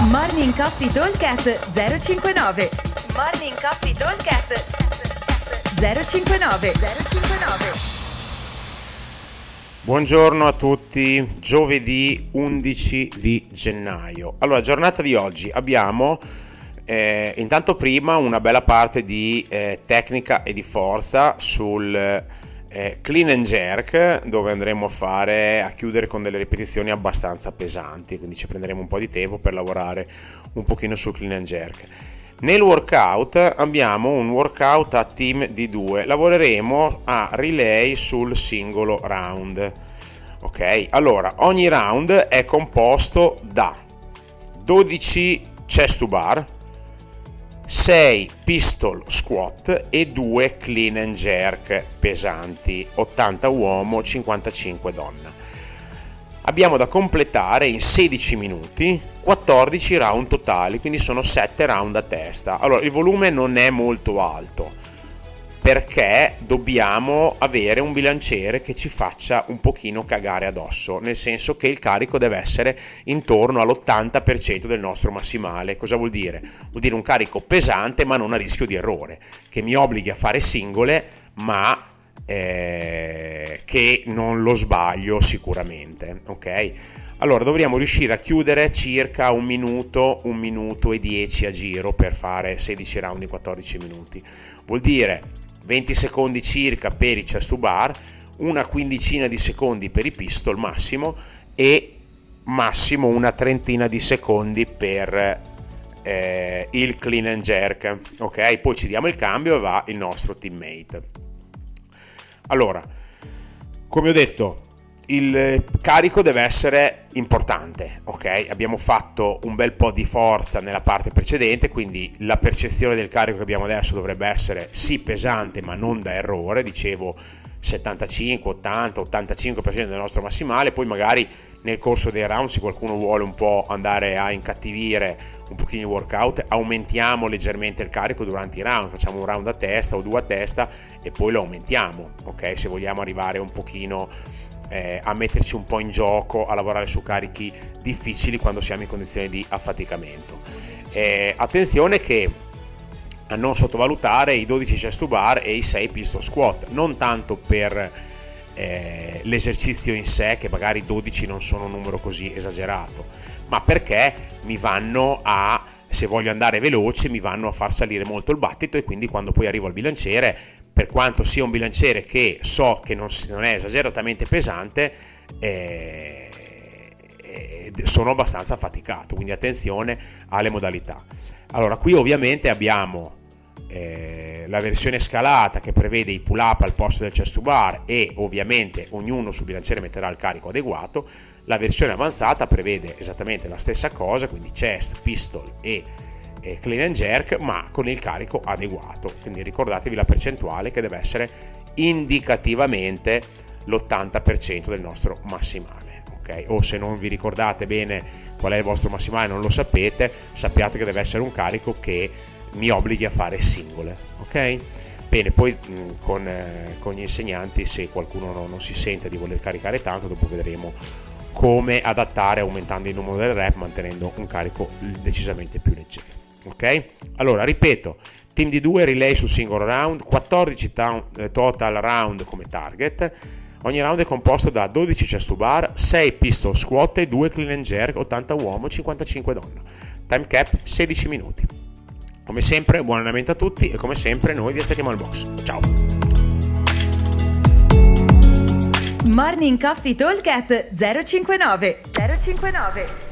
Morning Coffee Talkcast 059 Morning Coffee Talkcast 059 059 Buongiorno a tutti, giovedì 11 di gennaio. Allora, giornata di oggi abbiamo eh, intanto prima una bella parte di eh, tecnica e di forza sul eh, clean and jerk dove andremo a fare a chiudere con delle ripetizioni abbastanza pesanti, quindi ci prenderemo un po' di tempo per lavorare un pochino sul clean and jerk. Nel workout abbiamo un workout a team di due, lavoreremo a relay sul singolo round. Ok, allora ogni round è composto da 12 chest to bar, 6 pistol squat e 2 clean and jerk pesanti, 80 uomo, 55 donna. Abbiamo da completare in 16 minuti 14 round totali, quindi sono 7 round a testa. Allora, il volume non è molto alto perché dobbiamo avere un bilanciere che ci faccia un pochino cagare addosso, nel senso che il carico deve essere intorno all'80% del nostro massimale. Cosa vuol dire? Vuol dire un carico pesante ma non a rischio di errore, che mi obblighi a fare singole ma eh, che non lo sbaglio sicuramente, ok? Allora dovremmo riuscire a chiudere circa un minuto, un minuto e 10 a giro per fare 16 round in 14 minuti. Vuol dire 20 secondi circa per i chest to bar, una quindicina di secondi per i pistol massimo e massimo una trentina di secondi per eh, il clean and jerk. Ok, poi ci diamo il cambio e va il nostro teammate. Allora, come ho detto, il carico deve essere importante, ok? Abbiamo fatto un bel po' di forza nella parte precedente, quindi la percezione del carico che abbiamo adesso dovrebbe essere sì pesante, ma non da errore, dicevo 75, 80, 85% del nostro massimale, poi magari nel corso dei round se qualcuno vuole un po' andare a incattivire un pochino il workout, aumentiamo leggermente il carico durante i round, facciamo un round a testa o due a testa e poi lo aumentiamo, ok? Se vogliamo arrivare un pochino eh, a metterci un po' in gioco, a lavorare su carichi difficili quando siamo in condizioni di affaticamento. Eh, attenzione che a non sottovalutare i 12 chest to bar e i 6 pistol squat, non tanto per eh, l'esercizio in sé, che magari 12 non sono un numero così esagerato, ma perché mi vanno a se voglio andare veloce mi vanno a far salire molto il battito e quindi quando poi arrivo al bilanciere per quanto sia un bilanciere che so che non, non è esageratamente pesante eh, eh, sono abbastanza affaticato quindi attenzione alle modalità. Allora qui ovviamente abbiamo eh, la versione scalata che prevede i pull up al posto del chest to bar e ovviamente ognuno sul bilanciere metterà il carico adeguato la versione avanzata prevede esattamente la stessa cosa quindi chest, pistol e clean and jerk ma con il carico adeguato. Quindi ricordatevi la percentuale che deve essere indicativamente l'80% del nostro massimale ok? O se non vi ricordate bene qual è il vostro massimale non lo sapete sappiate che deve essere un carico che mi obblighi a fare singole, ok? Bene, poi mh, con, eh, con, gli insegnanti, se qualcuno no, non si sente di voler caricare tanto, dopo vedremo come adattare aumentando il numero del rep, mantenendo un carico decisamente più leggero, ok? Allora, ripeto, team di 2 relay sul singolo round, 14 t- total round come target. Ogni round è composto da 12 chest to bar, 6 pistol squat e 2 clean and jerk, 80 uomo, 55 donna. Time cap 16 minuti. Come sempre, buon allenamento a tutti e come sempre noi vi aspettiamo al box. Ciao! Morning Coffee Talk 059 059